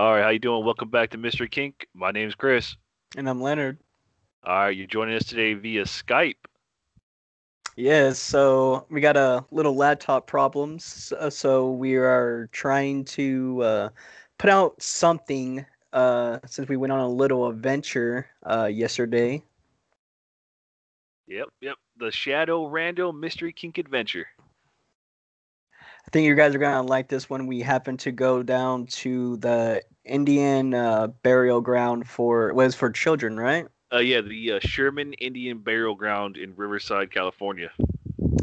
All right, how you doing? Welcome back to Mystery Kink. My name's Chris. And I'm Leonard. All right, you're joining us today via Skype. Yes, so we got a little laptop problems, so we are trying to uh, put out something uh, since we went on a little adventure uh, yesterday. Yep, yep. The Shadow Rando Mystery Kink Adventure. I think you guys are gonna like this one. We happened to go down to the Indian uh, burial ground for was for children, right? Uh, yeah, the uh, Sherman Indian Burial Ground in Riverside, California.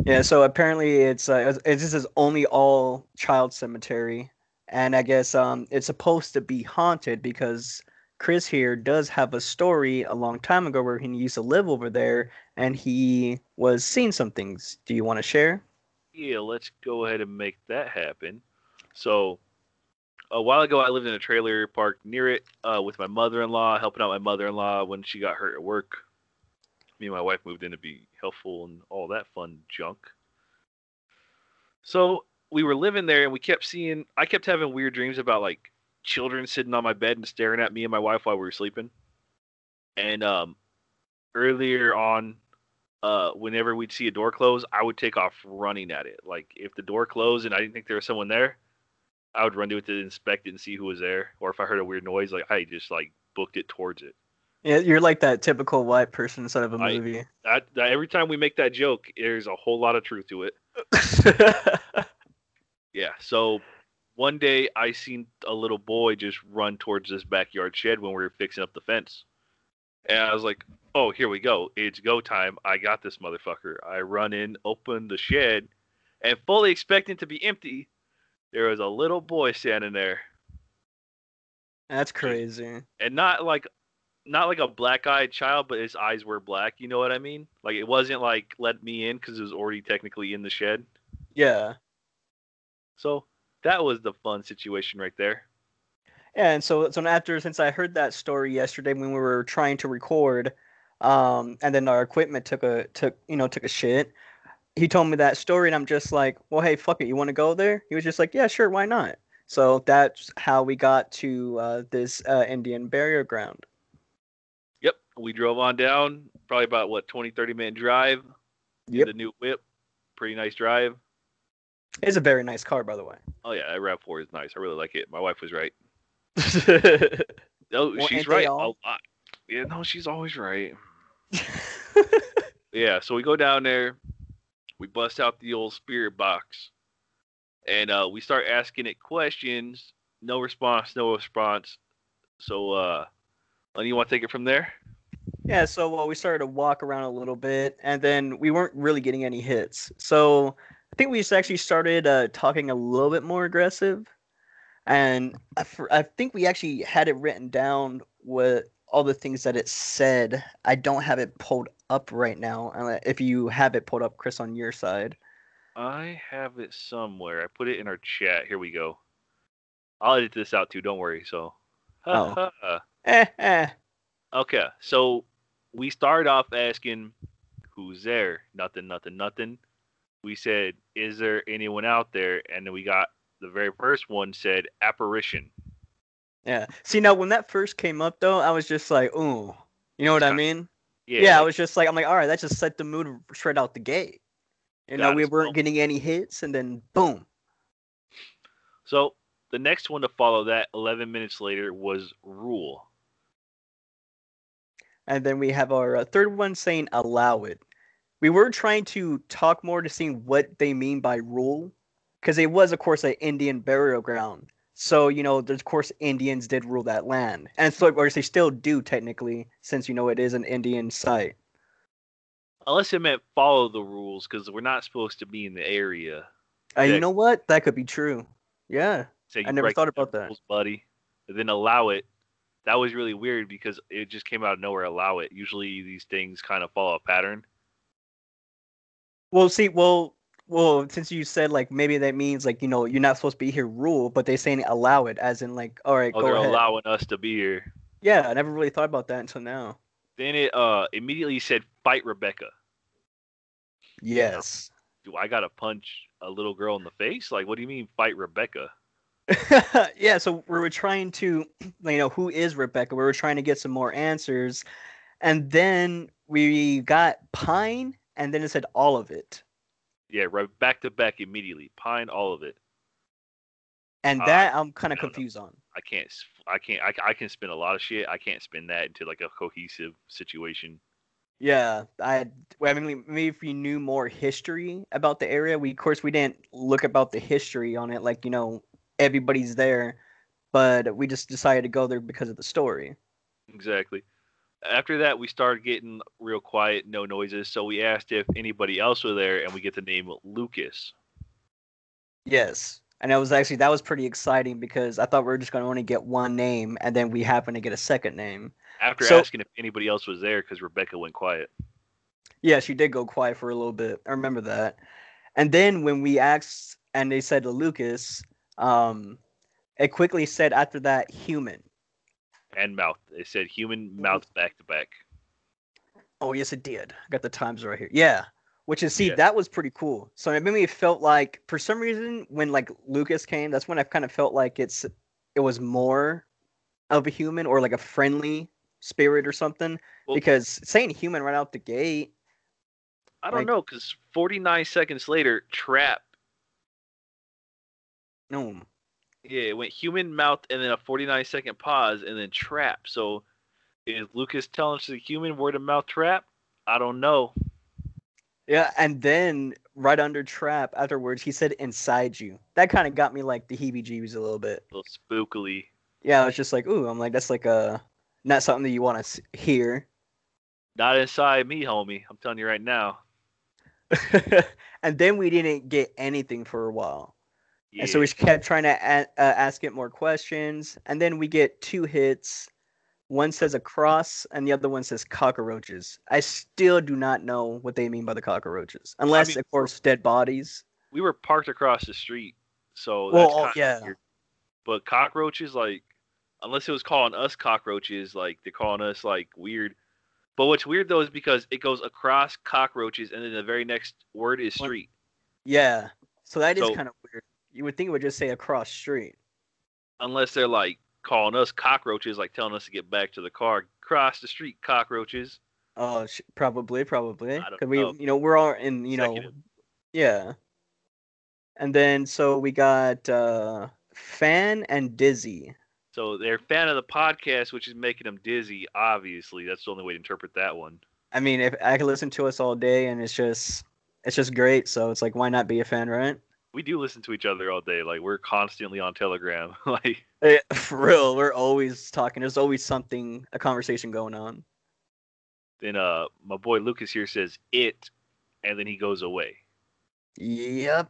Yeah, so apparently it's uh, it's, this is only all child cemetery, and I guess um it's supposed to be haunted because Chris here does have a story a long time ago where he used to live over there and he was seeing some things. Do you want to share? Yeah, let's go ahead and make that happen. So, a while ago, I lived in a trailer park near it uh, with my mother-in-law, helping out my mother-in-law when she got hurt at work. Me and my wife moved in to be helpful and all that fun junk. So we were living there, and we kept seeing. I kept having weird dreams about like children sitting on my bed and staring at me and my wife while we were sleeping. And um, earlier on, uh, whenever we'd see a door close, I would take off running at it. Like if the door closed and I didn't think there was someone there, I would run to it to inspect it and see who was there. Or if I heard a weird noise, like I just like booked it towards it. Yeah, you're like that typical white person inside of a movie. That, that every time we make that joke, there's a whole lot of truth to it. Yeah. So one day I seen a little boy just run towards this backyard shed when we were fixing up the fence. And I was like, oh, here we go. It's go time. I got this motherfucker. I run in, open the shed, and fully expecting to be empty, there was a little boy standing there. That's crazy. And not like not like a black-eyed child, but his eyes were black. You know what I mean? Like it wasn't like let me in because it was already technically in the shed. Yeah. So that was the fun situation right there. Yeah, and so so after since I heard that story yesterday when we were trying to record, um, and then our equipment took a took you know took a shit. He told me that story, and I'm just like, well, hey, fuck it, you want to go there? He was just like, yeah, sure, why not? So that's how we got to uh, this uh, Indian burial ground. Yep, we drove on down, probably about what 20 30 minute drive. Yep. The new whip, pretty nice drive. It's a very nice car, by the way. Oh yeah, that Rav4 is nice. I really like it. My wife was right. No, Well, she's right. all? A lot. Yeah, no, she's always right. Yeah, so we go down there, we bust out the old spirit box, and uh, we start asking it questions. No response, no response. So, uh, Lenny, you want to take it from there? Yeah, so well, we started to walk around a little bit, and then we weren't really getting any hits. So I think we just actually started uh, talking a little bit more aggressive, and I, I think we actually had it written down what all the things that it said. I don't have it pulled up right now. uh, If you have it pulled up, Chris, on your side. I have it somewhere. I put it in our chat. Here we go. I'll edit this out too. Don't worry. So, Oh. Eh, eh. okay. So we started off asking, "Who's there?" Nothing. Nothing. Nothing. We said, "Is there anyone out there?" And then we got the very first one said, "Apparition." Yeah. See, now when that first came up, though, I was just like, ooh. You know what I mean? Yeah. Yeah, I was just like, I'm like, all right, that just set the mood straight out the gate. You know, we weren't well. getting any hits, and then boom. So the next one to follow that, 11 minutes later, was Rule. And then we have our uh, third one saying allow it. We were trying to talk more to see what they mean by rule, because it was, of course, an Indian burial ground. So, you know, there's, of course, Indians did rule that land. And so, or they still do, technically, since, you know, it is an Indian site. Unless it meant follow the rules, because we're not supposed to be in the area. Uh, you know what? That could be true. Yeah. So I never thought about that. buddy. And then allow it. That was really weird because it just came out of nowhere. Allow it. Usually these things kind of follow a pattern. Well, see, well, well, since you said like maybe that means like you know you're not supposed to be here, rule, but they're saying allow it, as in like, all right, Oh, go they're ahead. allowing us to be here. Yeah, I never really thought about that until now. Then it uh immediately said fight Rebecca. Yes. Do I gotta punch a little girl in the face? Like, what do you mean fight Rebecca? yeah, so we were trying to, you know, who is Rebecca? We were trying to get some more answers, and then we got Pine, and then it said all of it, Yeah, right back to back immediately. Pine, all of it. and Uh, that I'm kind of don't know. confused on. I can't. I can't. I, I can spin a lot of shit. I can't spin that into like a cohesive situation. Yeah, I. I mean, maybe if we knew more history about the area, we of course we didn't look about the history on it, like you know everybody's there, but we just decided to go there because of the story. Exactly. After that, we started getting real quiet, no noises. So we asked if anybody else were there, and we get the name Lucas. Yes, and that was actually that was pretty exciting because I thought we were just going to only get one name, and then we happened to get a second name. After So- asking if anybody else was there, because Rebecca went quiet. Yeah, she did go quiet for a little bit. I remember that. And then when we asked, and they said to Lucas, um, it quickly said after that human. And mouth. It said human mm-hmm. mouth back to back. Oh yes, it did. I got the times right here. Yeah, which is see Yeah. that was pretty cool. So it made me felt like for some reason when like Lucas came, that's when I kind of felt like it's it was more of a human or like a friendly spirit or something. Well- because saying human right out the gate, I don't Like- know, because 49 seconds later, Trap. no, Yeah, it went human mouth and then a 49 second pause and then trap. So is Lucas telling us the human word of mouth trap? I don't know. Yeah, and then right under trap afterwards, he said inside you. That kind of got me like the heebie-jeebies a little bit. A little spookily. Yeah, I was just like, ooh, I'm like, that's like a not something that you want to hear. Not inside me, homie. I'm telling you right now. and then we didn't get anything for a while, Yeah. and so we kept trying to a- uh, ask it more questions, and then we get two hits. One says a cross, and the other one says cockroaches. I still do not know what they mean by the cockroaches, unless, mean, of course, dead bodies. we were parked across the street, so that's kinda yeah. weird. But cockroaches, like, unless it was calling us cockroaches, like they're calling us like weird. But what's weird though is because it goes across cockroaches, and then the very next word is street. Yeah. So that is So- kind of weird. You would think it would just say across street. Unless they're like calling us cockroaches, like telling us to get back to the car. Cross the street, cockroaches. Oh, sh- probably, probably. Because we, know. you know, we're all in, you know, yeah. And then so we got uh Fan and Dizzy. So they're a fan of the podcast, which is making them dizzy. Obviously, that's the only way to interpret that one. I mean, if I could listen to us all day and it's just, it's just great. So it's like, why not be a fan, right? We do listen to each other all day. Like we're constantly on Telegram. like Eh, For real, we're always talking. There's always something, a conversation going on. then, uh, my boy Lucas here says it, and then he goes away. Yep.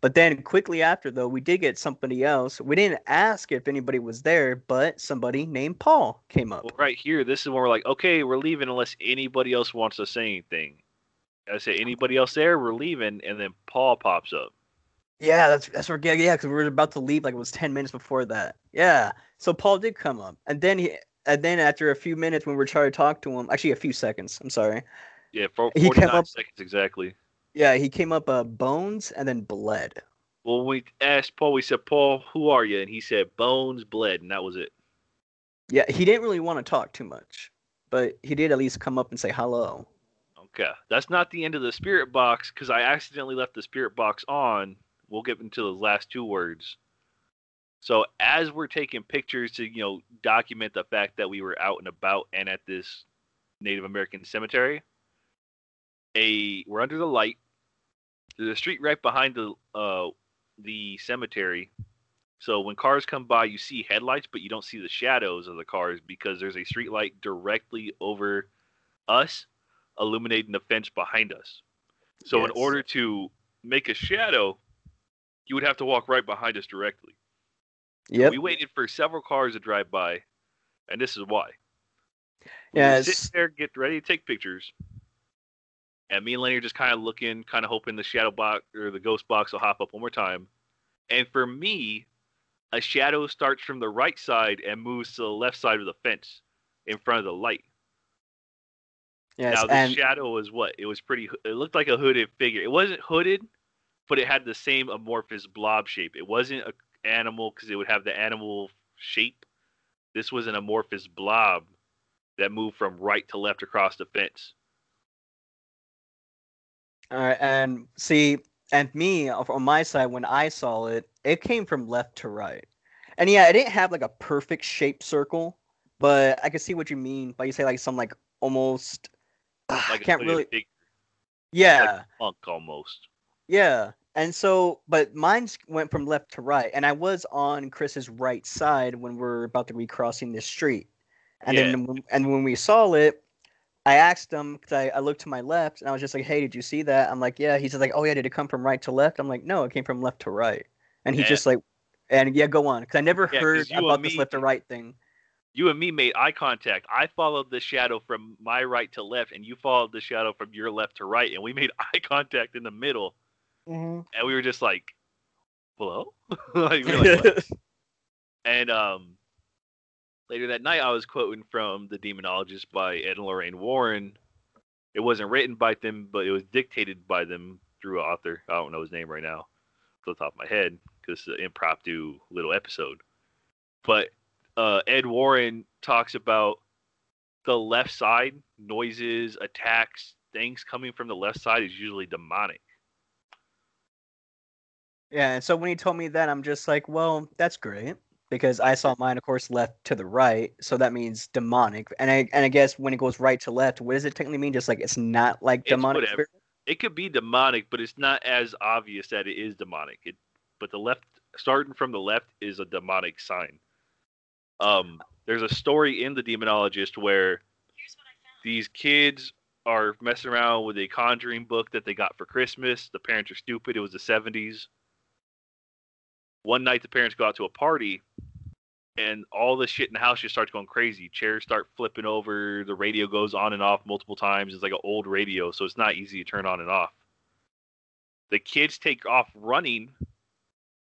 But then quickly after, though, we did get somebody else. We didn't ask if anybody was there, but somebody named Paul came up. Well, right here, this is when we're like, okay, we're leaving unless anybody else wants to say anything. I say anybody else there, we're leaving, and then Paul pops up. Yeah, that's that's where yeah, yeah, because we were about to leave like it was ten minutes before that. Yeah, so Paul did come up, and then he, and then after a few minutes when we were trying to talk to him, actually a few seconds. I'm sorry. Yeah, for He came 49 up- seconds exactly. Yeah, he came up uh, bones and then bled. Well, when we asked Paul, we said, Paul, who are you? And he said, Bones bled, and that was it. Yeah, he didn't really want to talk too much, but he did at least come up and say hello. Okay, that's not the end of the spirit box because I accidentally left the spirit box on. We'll get into those last two words. So as we're taking pictures to you know document the fact that we were out and about and at this Native American cemetery, a we're under the light. There's a street right behind the uh the cemetery. So when cars come by, you see headlights, but you don't see the shadows of the cars because there's a street light directly over us illuminating the fence behind us. So in order to make a shadow, you would have to walk right behind us directly. Yep. We waited for several cars to drive by, and this is why. We Yeah, sitting there, get ready to take pictures, and me and Lenny are just kind of looking, kind of hoping the shadow box or the ghost box will hop up one more time. And for me, a shadow starts from the right side and moves to the left side of the fence in front of the light. Yes, now the and shadow was what? It was pretty. It looked like a hooded figure. It wasn't hooded, but it had the same amorphous blob shape. It wasn't a animal because it would have the animal shape. This was an amorphous blob that moved from right to left across the fence. All right, and see, and me on my side when I saw it, it came from left to right, and yeah, it didn't have like a perfect shaped circle, but I can see what you mean by you say like some like almost. Ah, like I can't really. Big, yeah. Like almost. Yeah. And so, but mine went from left to right, and I was on Chris's right side when we are about to be crossing this street. And Yeah. then, and when we saw it, I asked him because I, I looked to my left, and I was just like, "Hey, did you see that?" I'm like, "Yeah." He's like, "Oh yeah, did it come from right to left?" I'm like, "No, it came from left to right." And he Yeah. just like, and yeah, go on, because I never Yeah, heard about this me- left to right thing. You and me made eye contact. I followed the shadow from my right to left, and you followed the shadow from your left to right, and we made eye contact in the middle, Mm-hmm. and we were just like, "Hello?" like, we like, And um, later that night, I was quoting from The Demonologist by Ed and Lorraine Warren. It wasn't written by them, but it was dictated by them through an author. I don't know his name right now, off the top of my head, because it's an impromptu little episode. But uh, Ed Warren talks about the left side noises, attacks, things coming from the left side is usually demonic. Yeah, and so when he told me that, I'm just like, well, that's great because I saw mine, of course, left to the right, so that means demonic. And I and I guess when it goes right to left, what does it technically mean? Just like it's not like It's demonic. it could be demonic, but it's not as obvious that it is demonic. It, but the left, starting from the left, is a demonic sign. Um, there's a story in the Demonologist where these kids are messing around with a conjuring book that they got for Christmas. The parents are stupid. It was the 70s. One night, the parents go out to a party, and all the shit in the house just starts going crazy. Chairs start flipping over. The radio goes on and off multiple times. It's like an old radio, so it's not easy to turn on and off. The kids take off running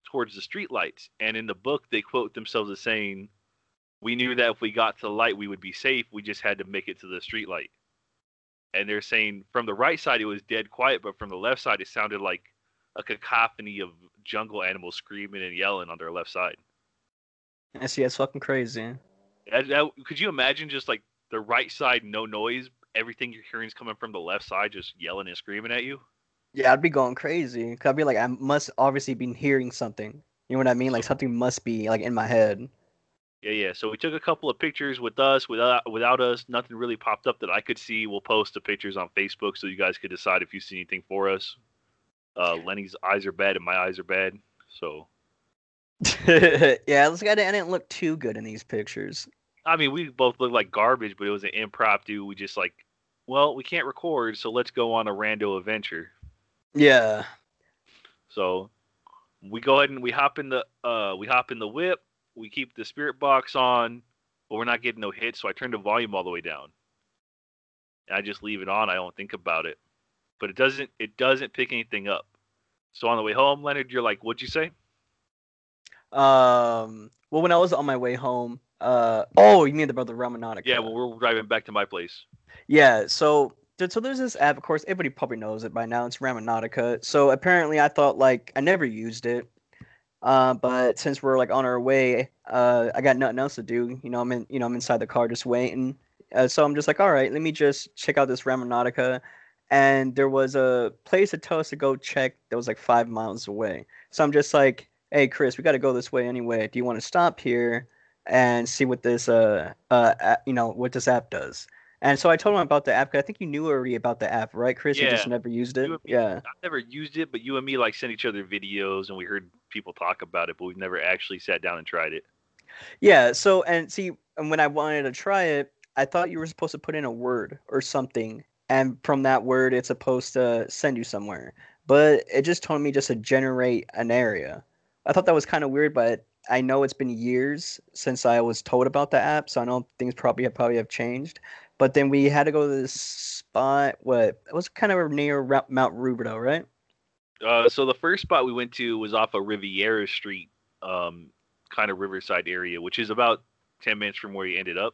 towards the streetlights, and in the book, they quote themselves as saying, "We knew that if we got to the light, we would be safe. We just had to make it to the streetlight." And they're saying from the right side, it was dead quiet, but from the left side, it sounded like a cacophony of jungle animals screaming and yelling on their left side. I see, that's fucking crazy. That- that- could you imagine just like the right side, no noise, everything you're hearing is coming from the left side, just yelling and screaming at you? Yeah, I'd be going crazy. Cause I'd be like, I must obviously be hearing something. You know what I mean? Like something must be like in my head. Yeah, yeah. So we took a couple of pictures with us, without uh, without us. Nothing really popped up that I could see. We'll post the pictures on Facebook so you guys could decide if you see anything for us. Uh, Lenny's eyes are bad and my eyes are bad. So yeah, like I didn't, look too good in these pictures. I mean, we both look like garbage, but it was an impromptu. We just like, well, we can't record, so let's go on a rando adventure. Yeah. So we go ahead and we hop in the uh we hop in the whip. We keep the spirit box on, but we're not getting no hits. So I turn the volume all the way down, and I just leave it on. I don't think about it, but it doesn't it doesn't pick anything up. So on the way home, Leonard, you're like, "What'd you say?" Um. Well, when I was on my way home, uh. Oh, you mean about the Randonautica? Yeah, well, we're driving back to my place. Yeah, so so there's this app, of course, everybody probably knows it by now. It's Randonautica. So apparently, I thought like I never used it, uh, but since we're like on our way, uh, I got nothing else to do. You know, I'm in, you know, I'm inside the car just waiting. Uh, so I'm just like, all right, let me just check out this Randonautica. And there was a place to tell us to go check that was like five miles away. So I'm just like, hey, Chris, we got to go this way anyway. Do you want to stop here and see what this, uh, uh, a- you know, what this app does? And so I told him about the app. Cause I think you knew already about the app, right, Chris? Yeah. You just never used it. Me- Yeah. I've never used it, but you and me like sent each other videos, and we heard people talk about it, but we've never actually sat down and tried it. Yeah. So and see, and when I wanted to try it, I thought you were supposed to put in a word or something, and from that word, it's supposed to send you somewhere. But it just told me just to generate an area. I thought that was kind of weird, but I know it's been years since I was told about the app, so I know things probably have probably have changed. But then we had to go to this spot. What it was kind of near Mount Rubidoux, right? Uh, so the first spot we went to was off of Riviera Street, um, kind of Riverside area, which is about ten minutes from where you ended up.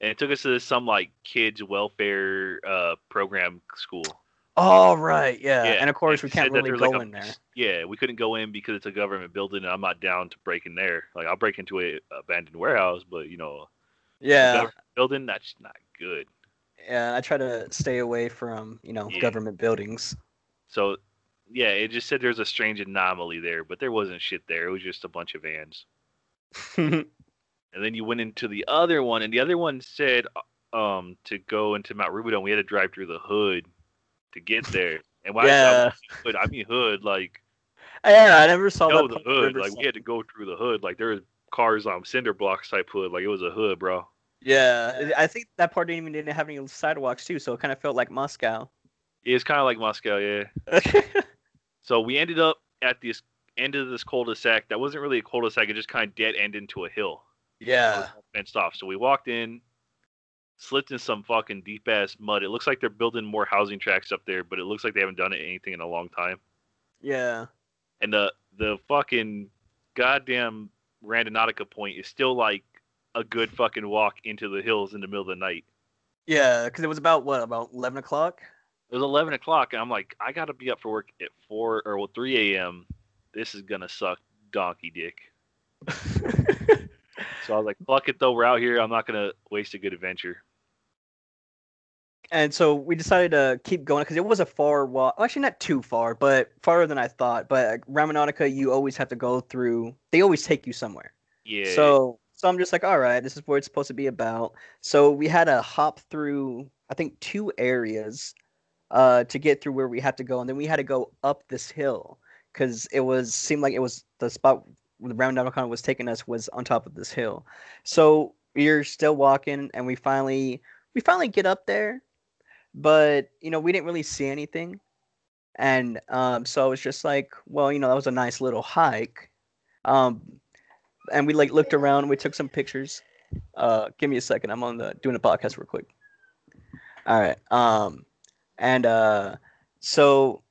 And it took us to some like kids welfare uh, program school. All right, yeah. Yeah, And of course, we can't really go like, a- in there. Yeah, we couldn't go in because it's a government building, and I'm not down to break in there. Like I'll break into a abandoned warehouse, but you know, Yeah, building that's not good. yeah. I try to stay away from you know Yeah. government buildings. So, yeah, it just said there's a strange anomaly there, but there wasn't shit there. It was just a bunch of vans. And then you went into the other one, and the other one said um to go into Mount Rubidoux, we had to drive through the hood to get there. And I, yeah, I, hood, I mean hood, like yeah. I never saw that. the hood. Like we had to go through the hood. Like there was cars on cinder blocks type hood. Like it was a hood, bro. Yeah, I think that part didn't even didn't have any sidewalks too, so it kind of felt like Moscow. It's kind of like Moscow, yeah. So we ended up at this end of this cul-de-sac. That wasn't really a cul-de-sac. It just kind of dead end into a hill. Yeah, fenced off. So we walked in, slipped in some fucking deep ass mud. It looks like they're building more housing tracks up there, but it looks like they haven't done anything in a long time. yeah, And the the fucking goddamn Randonautica point is still like a good fucking walk into the hills in the middle of the night. yeah. Because it was about what about eleven o'clock. It was eleven o'clock, and I'm like, I gotta be up for work at four or well three a.m. This is gonna suck donkey dick. So I was like, fuck it though, we're out here. I'm not gonna waste a good adventure. and so we decided to keep going because it was a far walk. well, Actually, not too far, but farther than I thought. But like, Randonautica, you always have to go through. They always take you somewhere. Yeah. So so I'm just like, all right, this is where it's supposed to be about. So we had to hop through, I think, two areas uh, to get through where we had to go, and then we had to go up this hill because it was seemed like it was the spot the round down was taking us was on top of this hill. So we're still walking, and we finally we finally get up there, but you know we didn't really see anything, and um, so I was just like, well, you know that was a nice little hike. Um, and we like looked around. We took some pictures. Uh, give me a second. I'm on the doing a podcast real quick. All right. Um, and uh, so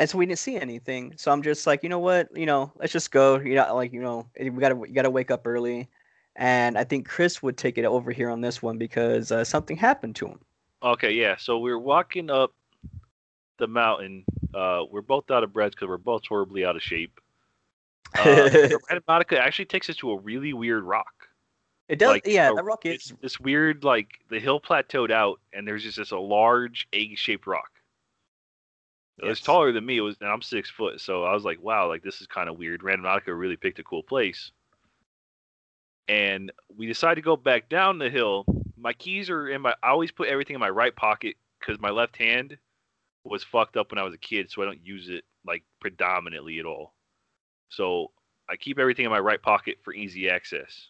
and so we didn't see anything. So I'm just like, you know what? You know, let's just go. You know, like you know, we gotta we gotta wake up early. And I think Chris would take it over here on this one because uh, something happened to him. Okay, yeah. So we're walking up the mountain. Uh, we're both out of breath because we're both horribly out of shape. Uh, Randonautica actually takes us to a really weird rock. It does. like, yeah, a- that rock It's is. this weird, like the hill plateaued out, and there's just this a large egg-shaped rock. It was taller than me. It was, and I'm six foot, so I was like, "Wow, like this is kind of weird." Randonautica really picked a cool place. And we decided to go back down the hill. My keys are in my. I always put everything in my right pocket because my left hand was fucked up when I was a kid, so I don't use it like predominantly at all. So I keep everything in my right pocket for easy access.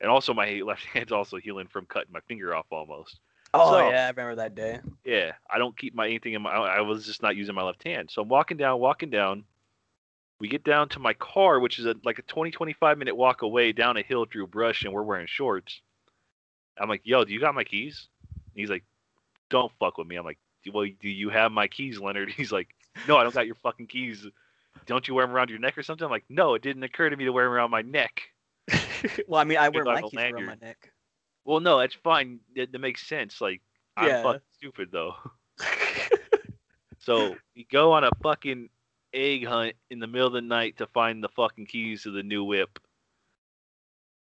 And also, my left hand's also healing from cutting my finger off almost. Oh so- yeah, I remember that day. Yeah, I don't keep my anything in my. I was just not using my left hand. So I'm walking down, walking down. We get down to my car, which is a, like a 20, 25 minute walk away down a hill through brush, and we're wearing shorts. I'm like, yo, do you got my keys? And he's like, don't fuck with me. I'm like, well, do you have my keys, Leonard? He's like, no, I don't got your fucking keys. Don't you wear them around your neck or something? I'm like, no, it didn't occur to me to wear them around my neck. well, I mean, I wear my keys around my neck. Well, no, it's fine. That, that makes sense. Like, I'm Yeah. fucking stupid though. So we go on a fucking egg hunt in the middle of the night to find the fucking keys to the new whip.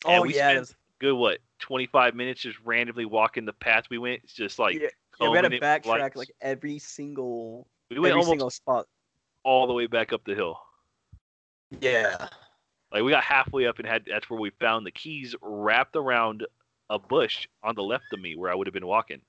And oh we yeah, Good what? Twenty five minutes just randomly walking the path we went. It's just like Yeah, yeah, we had to combing it with backtrack lights. like every single we went every single spot. all the way back up the hill. Yeah. Like we got halfway up and had that's where we found the keys wrapped around a bush on the left of me where I would have been walking.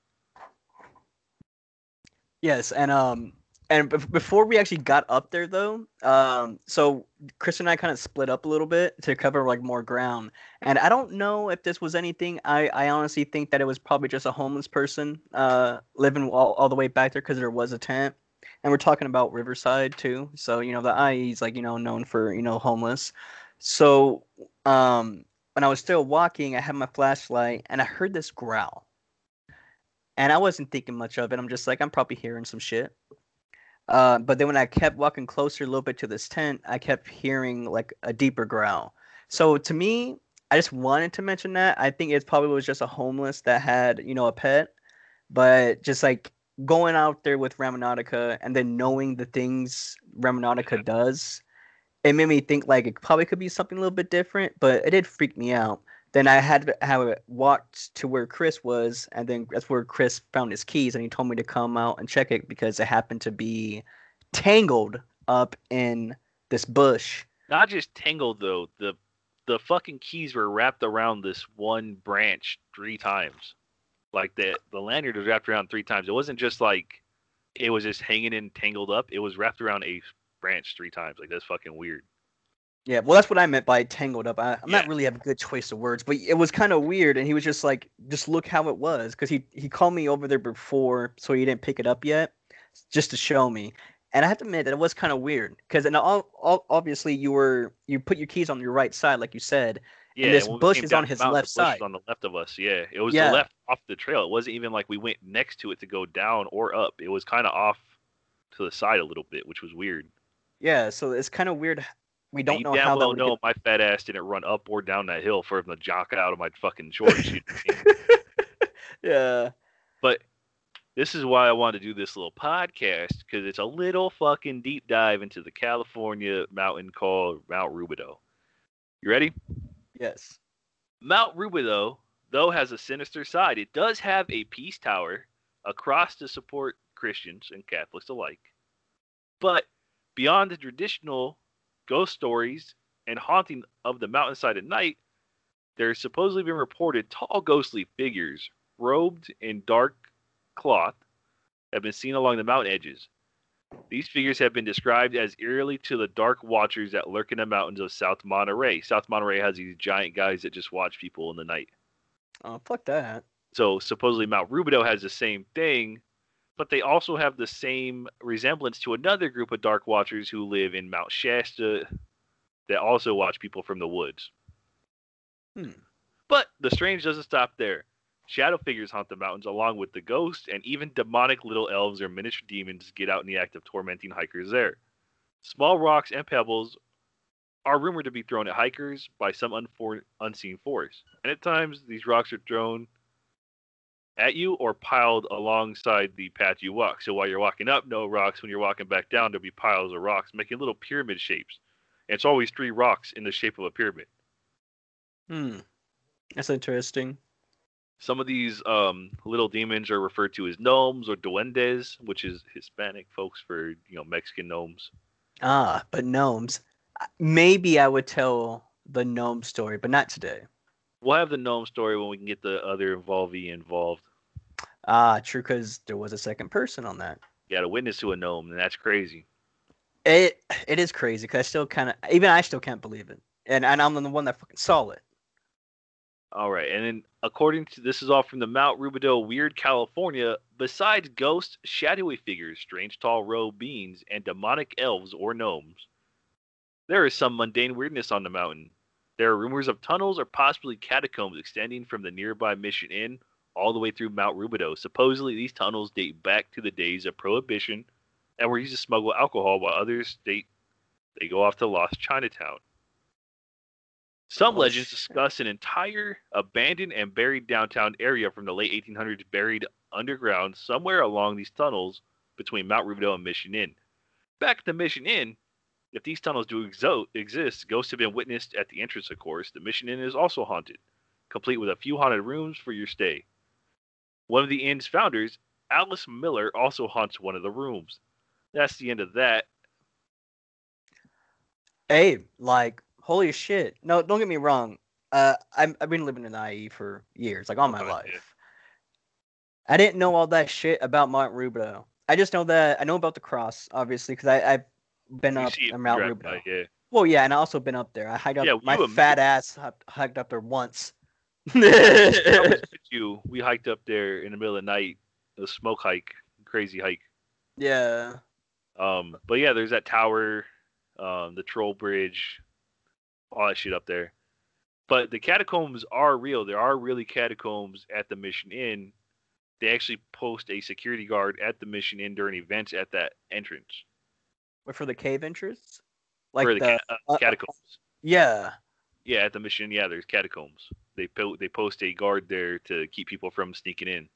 Yes, and um, and bef- before we actually got up there though, um, so Chris and I kind of split up a little bit to cover like more ground, and I don't know if this was anything. I I honestly think that it was probably just a homeless person uh living all, all the way back there because there was a tent, and we're talking about Riverside too. So you know the IE is like you know known for you know homeless. So um, when I was still walking, I had my flashlight and I heard this growl. And I wasn't thinking much of it. I'm just like, I'm probably hearing some shit. Uh, but then when I kept walking closer a little bit to this tent, I kept hearing like a deeper growl. So to me, I just wanted to mention that. I think it probably was just a homeless that had, you know, a pet. But just like going out there with Randonautica and then knowing the things Randonautica does, it made me think like it probably could be something a little bit different, but it did freak me out. Then I had to have it walked to where Chris was, and then that's where Chris found his keys, and he told me to come out and check it because it happened to be tangled up in this bush. Not just tangled though. The the fucking keys were wrapped around this one branch three times. Like the the lanyard was wrapped around three times. It wasn't just like it was just hanging and tangled up. It was wrapped around a branch three times. Like that's fucking weird. Yeah, well, that's what I meant by tangled up. I, I'm Yeah. not really have a good choice of words, but it was kind of weird. And he was just like, just look how it was, because he he called me over there before, so he didn't pick it up yet, just to show me. And I have to admit that it was kind of weird, because and all, all, obviously you were you put your keys on your right side, like you said. Yeah, this when we bush is on his mountain, left the bush was side. on the left of us. Yeah, it was Yeah. the left off the trail. It wasn't even like we went next to it to go down or up. It was kind of off to the side a little bit, which was weird. Yeah, so it's kind of weird. We don't you know damn how that well would know get- my fat ass didn't run up or down that hill for the jock out of my fucking shorts. you know what I mean? yeah. But this is why I wanted to do this little podcast because it's a little fucking deep dive into the California mountain called Mount Rubidoux. You ready? Yes. Mount Rubidoux, though, has a sinister side. It does have a peace tower across to support Christians and Catholics alike. But beyond the traditional ghost stories and haunting of the mountainside at night, there's supposedly been reported tall ghostly figures robed in dark cloth have been seen along the mountain edges. These figures have been described as eerily to the dark watchers that lurk in the mountains of South Monterey. South Monterey has these giant guys that just watch people in the night. Oh, fuck that. So supposedly Mount Rubidoux has the same thing, but they also have the same resemblance to another group of dark watchers who live in Mount Shasta that also watch people from the woods. Hmm. But the strange doesn't stop there. Shadow figures haunt the mountains along with the ghosts, and even demonic little elves or miniature demons get out in the act of tormenting hikers there. Small rocks and pebbles are rumored to be thrown at hikers by some unfor- unseen force. And at times, these rocks are thrown at you or piled alongside the path you walk. So while you're walking up, no rocks. When you're walking back down, there'll be piles of rocks, making little pyramid shapes. And it's always three rocks in the shape of a pyramid. Hmm. That's interesting. Some of these um, little demons are referred to as gnomes or duendes, which is Hispanic folks for you know Mexican gnomes. Ah, but gnomes. Maybe I would tell the gnome story, but not today. We'll have the gnome story when we can get the other involvee involved. Ah, true, because there was a second person on that. You got a witness to a gnome, and that's crazy. It it is crazy because I still kind of even I still can't believe it, and and I'm the one that fucking saw it. All right, and then according to this is all from the Mount Rubidoux, Weird, California. Besides ghosts, shadowy figures, strange tall robed beings, and demonic elves or gnomes, there is some mundane weirdness on the mountain. There are rumors of tunnels or possibly catacombs extending from the nearby Mission Inn all the way through Mount Rubidoux. Supposedly, these tunnels date back to the days of Prohibition and were used to smuggle alcohol, while others state they go off to Lost Chinatown. Some Oh, legends shit. discuss an entire abandoned and buried downtown area from the late 1800s buried underground somewhere along these tunnels between Mount Rubidoux and Mission Inn. Back at the Mission Inn, if these tunnels do exo- exist, ghosts have been witnessed at the entrance, of course. The Mission Inn is also haunted, complete with a few haunted rooms for your stay. One of the inn's founders, Alice Miller, also haunts one of the rooms. That's the end of that. Hey, like holy shit! No, don't get me wrong. Uh, I'm, I've been living in IE for years, like all my yeah. life. I didn't know all that shit about Mount Rubidoux. I just know that I know about the cross, obviously, because I I've been up in Mount Rubidoux. yeah. Well, yeah, and I also been up there. I hiked up. Yeah, my fat ass hiked, up there once. I was with you. We hiked up there in the middle of the night. A smoke hike, crazy hike. yeah. Um, but yeah, there's that tower, um, the troll bridge, all that shit up there. But the catacombs are real. There are really catacombs at the Mission Inn. They actually post a security guard at the Mission Inn during events at that entrance for the cave entrance? Like for the, the, ca- uh, uh, catacombs. yeah. Yeah, at the Mission, yeah, there's catacombs. They po- they post a guard there to keep people from sneaking in.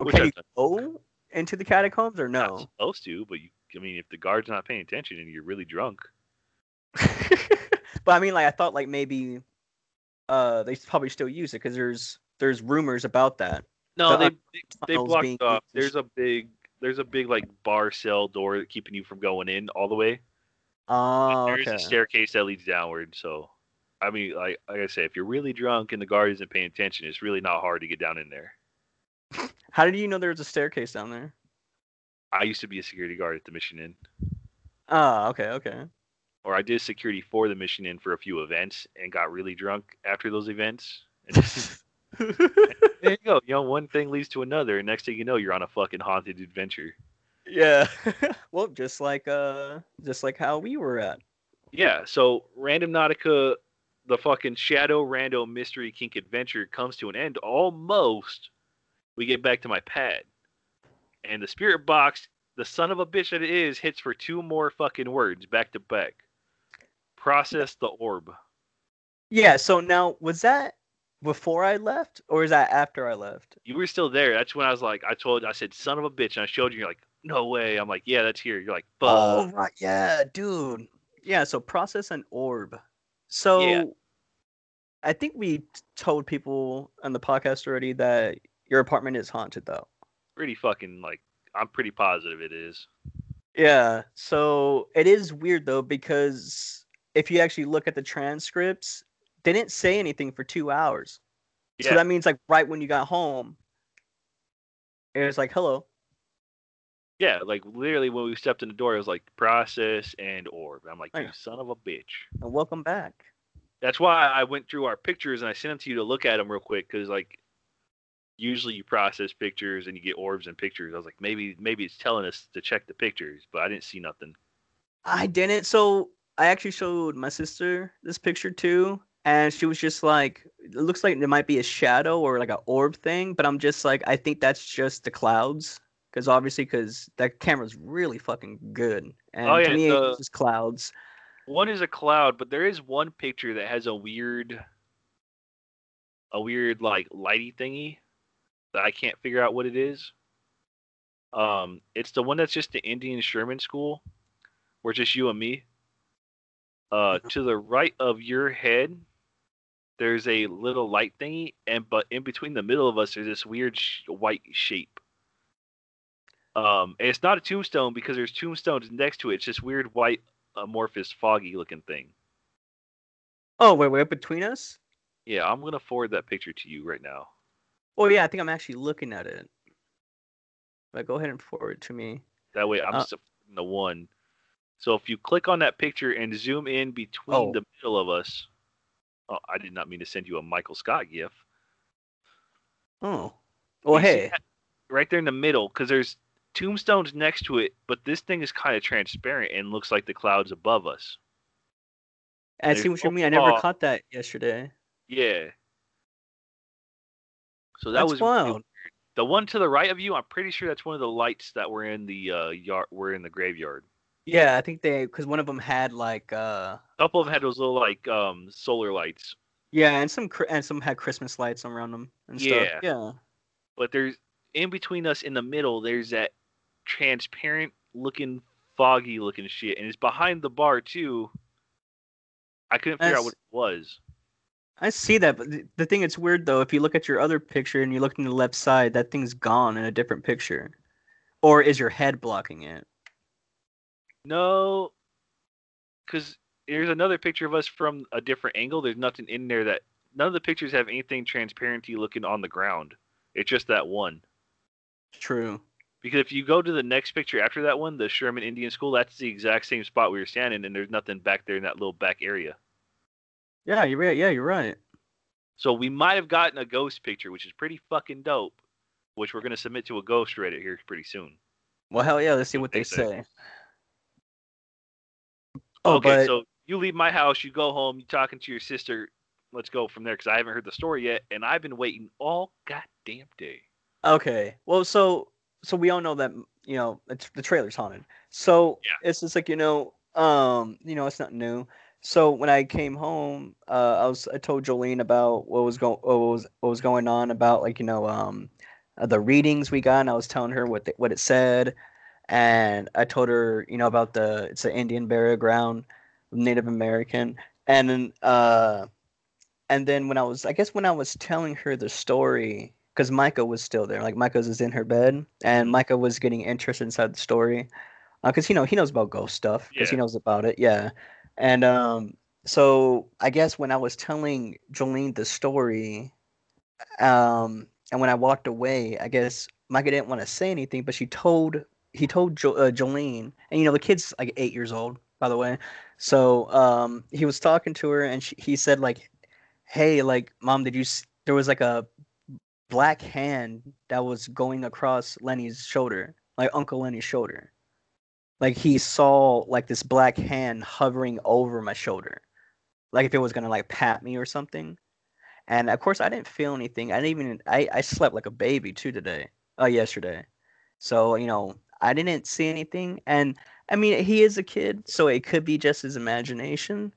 Okay. I've. Oh, into the catacombs or Not no? supposed to, but you. I mean, if the guard's not paying attention and you're really drunk, but I mean, like I thought, like maybe uh they probably still use it because there's there's rumors about that. no, The they they, they blocked off. used There's a big there's a big like bar cell door keeping you from going in all the way. Oh, There's okay. a staircase that leads downward. So, I mean, like like I say, if you're really drunk and the guard isn't paying attention, it's really not hard to get down in there. How did you know there was a staircase down there? I used to be a security guard at the Mission Inn, Ah, okay, okay. or I did security for the Mission Inn for a few events and got really drunk after those events. And just, there you go. You know, one thing leads to another, and next thing you know, you're on a fucking haunted adventure. yeah. well, just like uh, just like how we were at. Yeah. So, Randonautica, the fucking Shadow Rando Mystery Kink adventure comes to an end almost. We get back to my pad, and the spirit box, the son of a bitch that it is, hits for two more fucking words back to back. Process the orb. Yeah. So now was that before I left, or is that after I left? You were still there. That's when I was like, I told, I said, son of a bitch, and I showed you. You're like, no way. I'm like, yeah, that's here. You're like, fuck. Oh right, yeah, dude. Yeah, so process an orb. So I think we told people on the podcast already that your apartment is haunted though. Pretty fucking like, I'm pretty positive it is. Yeah. So it is weird though because if you actually look at the transcripts, they didn't say anything for two hours. So that means like right when you got home, it was like hello. Yeah, like literally when we stepped in the door, it was like process and orb. I'm like, you Yeah. son of a bitch. and welcome back. That's why I went through our pictures and I sent them to you to look at them real quick because like usually you process pictures and you get orbs and pictures. I was like, maybe maybe it's telling us to check the pictures, but I didn't see nothing. I didn't. So I actually showed my sister this picture too, and she was just like, "It looks like there might be a shadow or like an orb thing," but I'm just like, I think that's just the clouds, because obviously, because that camera's really fucking good, and Oh, to yeah, me, the- it's just clouds. One is a cloud, but there is one picture that has a weird a weird like lighty thingy that I can't figure out what it is. Um, it's the one that's just the Indian Sherman school, where it's just you and me. Uh, to the right of your head, there's a little light thingy, and but in between the middle of us, there's this weird sh- white shape. Um, and it's not a tombstone because there's tombstones next to it. It's this weird white amorphous, foggy looking thing. Oh wait, wait, between us? Yeah, I'm gonna forward that picture to you right now. Oh yeah, I think I'm actually looking at it. But go ahead and forward it to me. That way, I'm Uh, just the one. So if you click on that picture and zoom in between Oh. the middle of us, oh, I did not mean to send you a Michael Scott gif. Oh, well, You hey, right there in the middle, because there's tombstones next to it, but this thing is kind of transparent and looks like the clouds above us. I see what you mean. I never caught that yesterday. Yeah. So that That's was wild. The one to the right of you, I'm pretty sure that's one of the lights that were in the uh, yard. Were in the graveyard. Yeah, I think they because one of them had like uh A couple of them had those little like um solar lights, yeah, and some and some had Christmas lights around them and Yeah. stuff. Yeah. but there's in between us in the middle. There's that transparent looking, foggy looking shit, and it's behind the bar too. I couldn't figure out what it was. I see that, but the, the thing it's weird though, if you look at your other picture and you look in the left side, that thing's gone in a different picture. Or is your head blocking it? No, because there's another picture of us from a different angle. There's nothing in there that none of the pictures have anything transparency looking on the ground. It's just that one. True. Because if you go to the next picture after that one, the Sherman Indian School, that's the exact same spot we were standing, and there's nothing back there in that little back area. Yeah, you're right. Yeah, you're right. So we might have gotten a ghost picture, which is pretty fucking dope, which we're gonna submit to a ghost Reddit here pretty soon. Well, hell yeah. Let's see what they They say. say. Oh, okay, but so you leave my house, you go home, you talking to your sister. Let's go from there because I haven't heard the story yet, and I've been waiting all goddamn day. Okay. Well, so so we all know that you know it's, the trailer's haunted. So Yeah. it's just like you know, um, you know, it's not new. So when I came home, uh, I was I told Jolene about what was going what was what was going on about like you know um the readings we got, and I was telling her what the, what it said, and I told her, you know, about the it's an Indian burial ground, Native American, and then uh, and then when I was, I guess when I was telling her the story, because Micah was still there, like Micah was in her bed, and Micah was getting interested inside the story, because uh, you know he knows about ghost stuff, because yeah. he knows about it, yeah, and um, so I guess when I was telling Jolene the story, um, and when I walked away, I guess Micah didn't want to say anything, but she told he told jo- uh, Jolene, and you know the kid's like eight years old, by the way. So um, he was talking to her, and she, he said like, "Hey, like, mom, did you? There was like a black hand that was going across Lenny's shoulder, like Uncle Lenny's shoulder. Like he saw like this black hand hovering over my shoulder, like if it was gonna like pat me or something." And of course, I didn't feel anything. I didn't even. I I slept like a baby too today. Uh, yesterday. So you know, I didn't see anything, and I mean, he is a kid, so it could be just his imagination.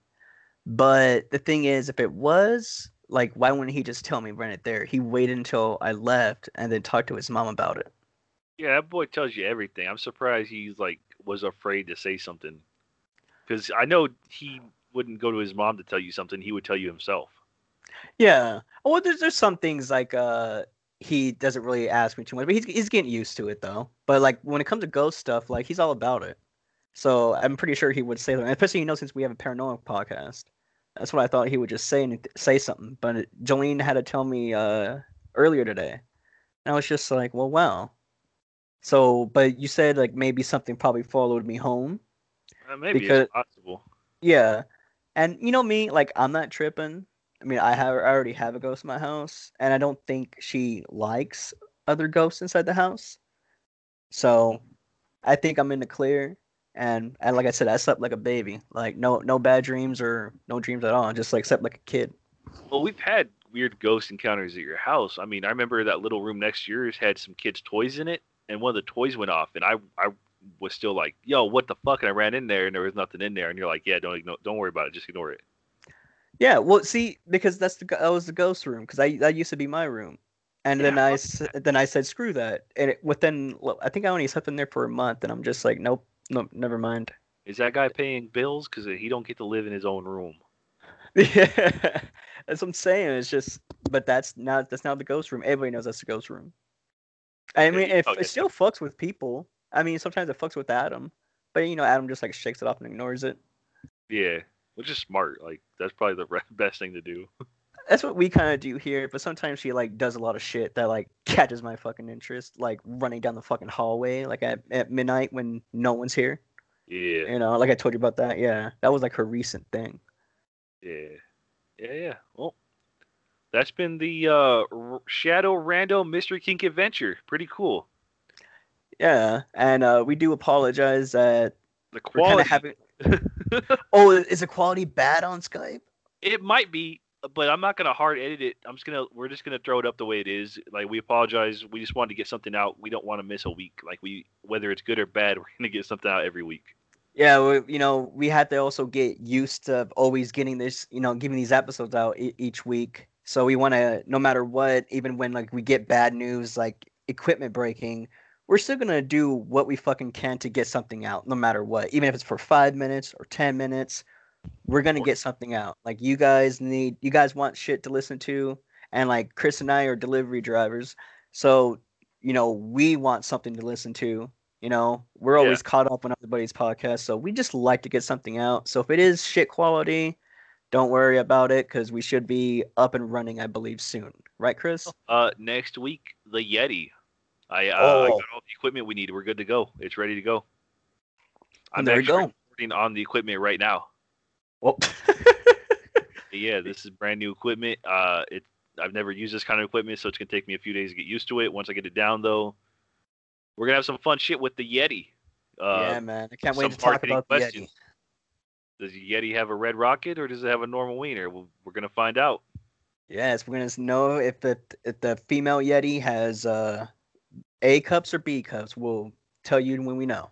But the thing is, if it was, like, why wouldn't he just tell me run it there? He waited until I left and then talked to his mom about it. Yeah, that boy tells you everything. I'm surprised he's like was afraid to say something, because I know he wouldn't go to his mom to tell you something. He would tell you himself. Yeah. Well, there's there's some things like uh he doesn't really ask me too much, but he's he's getting used to it though. But like when it comes to ghost stuff, like he's all about it. So I'm pretty sure he would say that, especially you know since we have a paranormal podcast. That's what I thought he would just say and say something. But Jolene had to tell me uh, earlier today, and I was just like, well, wow. So, but you said like maybe something probably followed me home. Uh, maybe because, it's possible. Yeah, and you know me, like I'm not tripping. I mean, I have I already have a ghost in my house, and I don't think she likes other ghosts inside the house. So, I think I'm in the clear. And and like I said, I slept like a baby. Like no no bad dreams or no dreams at all. Just like slept like a kid. Well, we've had weird ghost encounters at your house. I mean, I remember that little room next to yours had some kids' toys in it, and one of the toys went off, and I I was still like, "Yo, what the fuck?" And I ran in there, and there was nothing in there, and you're like, "Yeah, don't don't worry about it, just ignore it." Yeah, well, see, because that's the that was the ghost room because I that used to be my room, and yeah. then I then I said screw that, and it, within I think I only slept in there for a month, and I'm just like nope, nope, never mind. Is that guy paying bills because he don't get to live in his own room? Yeah, that's what I'm saying. It's just, but that's not that's not the ghost room. Everybody knows that's the ghost room. I mean, if it still fucks with people. I mean, sometimes it fucks with Adam, but you know, Adam just like shakes it off and ignores it. Yeah, which is smart. Like that's probably the best thing to do. That's what we kind of do here, but sometimes she like does a lot of shit that like catches my fucking interest, like running down the fucking hallway like at, at midnight when no one's here. Yeah. You know, like I told you about that. Yeah, that was like her recent thing. Yeah, yeah, yeah. Well, that's been the uh, Shadow Rando Mystery Kink adventure. Pretty cool. Yeah, and uh, we do apologize that the quality. Having... oh, is the quality bad on Skype? It might be, but I'm not gonna hard edit it. I'm just gonna we're just gonna throw it up the way it is. Like we apologize. We just wanted to get something out. We don't want to miss a week. Like we whether it's good or bad, we're gonna get something out every week. Yeah, we, you know, we had to also get used to always getting this, you know, giving these episodes out e- each week. So we want to, no matter what, even when like we get bad news, like equipment breaking, we're still gonna do what we fucking can to get something out, no matter what. Even if it's for five minutes or ten minutes, we're gonna get something out. Like you guys need, you guys want shit to listen to, and like Chris and I are delivery drivers, so you know we want something to listen to. You know, we're always yeah. caught up on everybody's podcast, so we just like to get something out. So if it is shit quality, don't worry about it because we should be up and running, I believe, soon. Right, Chris? Uh, next week, the Yeti. I, uh, oh. I got all the equipment we need. We're good to go. It's ready to go. I'm there you go. Working on the equipment right now. Well, yeah, this is brand new equipment. Uh, it I've never used this kind of equipment, so it's gonna take me a few days to get used to it. Once I get it down, though, we're gonna have some fun shit with the Yeti. Uh, yeah, man, I can't wait to talk about questions. the Yeti. Does Yeti have a red rocket or does it have a normal wiener? Well, we're gonna find out. Yes, we're gonna know if the if the female Yeti has uh a cups or B cups? We'll tell you when we know.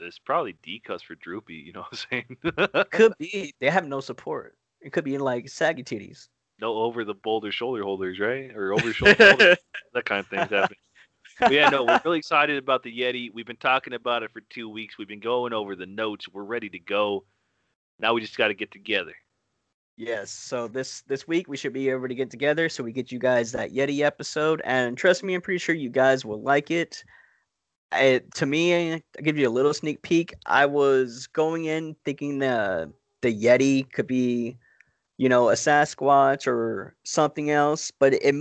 It's probably D cups for droopy. You know what I'm saying? could be. They have no support. It could be in like saggy titties. no over the boulder shoulder holders, right? Or over shoulder holders, that kind of things happen. But yeah, no, we're really excited about the Yeti. We've been talking about it for two weeks. We've been going over the notes. We're ready to go. Now we just got to get together. Yes. So this this week we should be able to get together so we get you guys that Yeti episode. And trust me, I'm pretty sure you guys will like it. It to me, I'll give you a little sneak peek. I was going in thinking the the Yeti could be, you know, a Sasquatch or something else, but it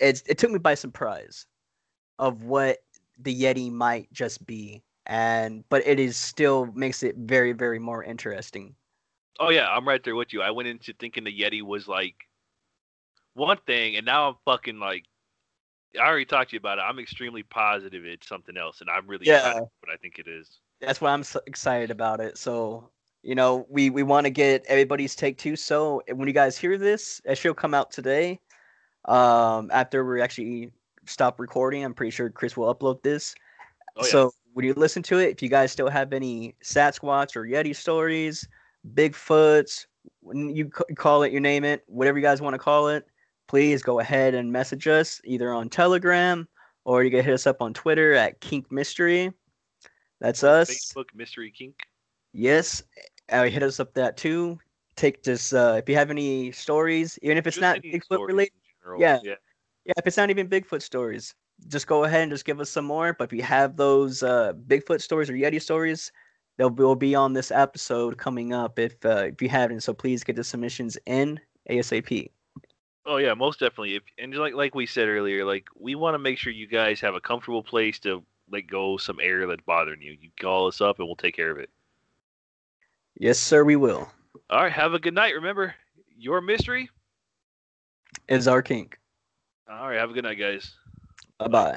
it, it took me by surprise of what the Yeti might just be. And but it is still makes it very very more interesting. Oh yeah, I'm right there with you. I went into thinking the Yeti was like one thing, and now I'm fucking like. I already talked to you about it. I'm extremely positive it's something else, and I'm really Yeah. what I think it is. That's why I'm so excited about it. So you know, we we want to get everybody's take too. So when you guys hear this, it should come out today. Um, after we actually stop recording, I'm pretty sure Chris will upload this. Oh yeah. So when you listen to it, if you guys still have any Sasquatch or Yeti stories, Bigfoots, you call it, you name it, whatever you guys want to call it, please go ahead and message us either on Telegram or you can hit us up on Twitter at Kink Mystery. That's us. Facebook Mystery Kink. Yes, uh, hit us up that too. Take this uh, if you have any stories, even if it's Just not Bigfoot related. general. Yeah. Yeah. Yeah, if it's not even Bigfoot stories, just go ahead and just give us some more. But if you have those uh, Bigfoot stories or Yeti stories, they'll be, will be on this episode coming up. If uh, if you haven't, so please get the submissions in ASAP. Oh yeah, most definitely. If and like like we said earlier, like we want to make sure you guys have a comfortable place to let go some air that's bothering you. You call us up and we'll take care of it. Yes, sir, we will. All right, have a good night. Remember, your mystery. Is our kink. All right, have a good night, guys. Bye bye.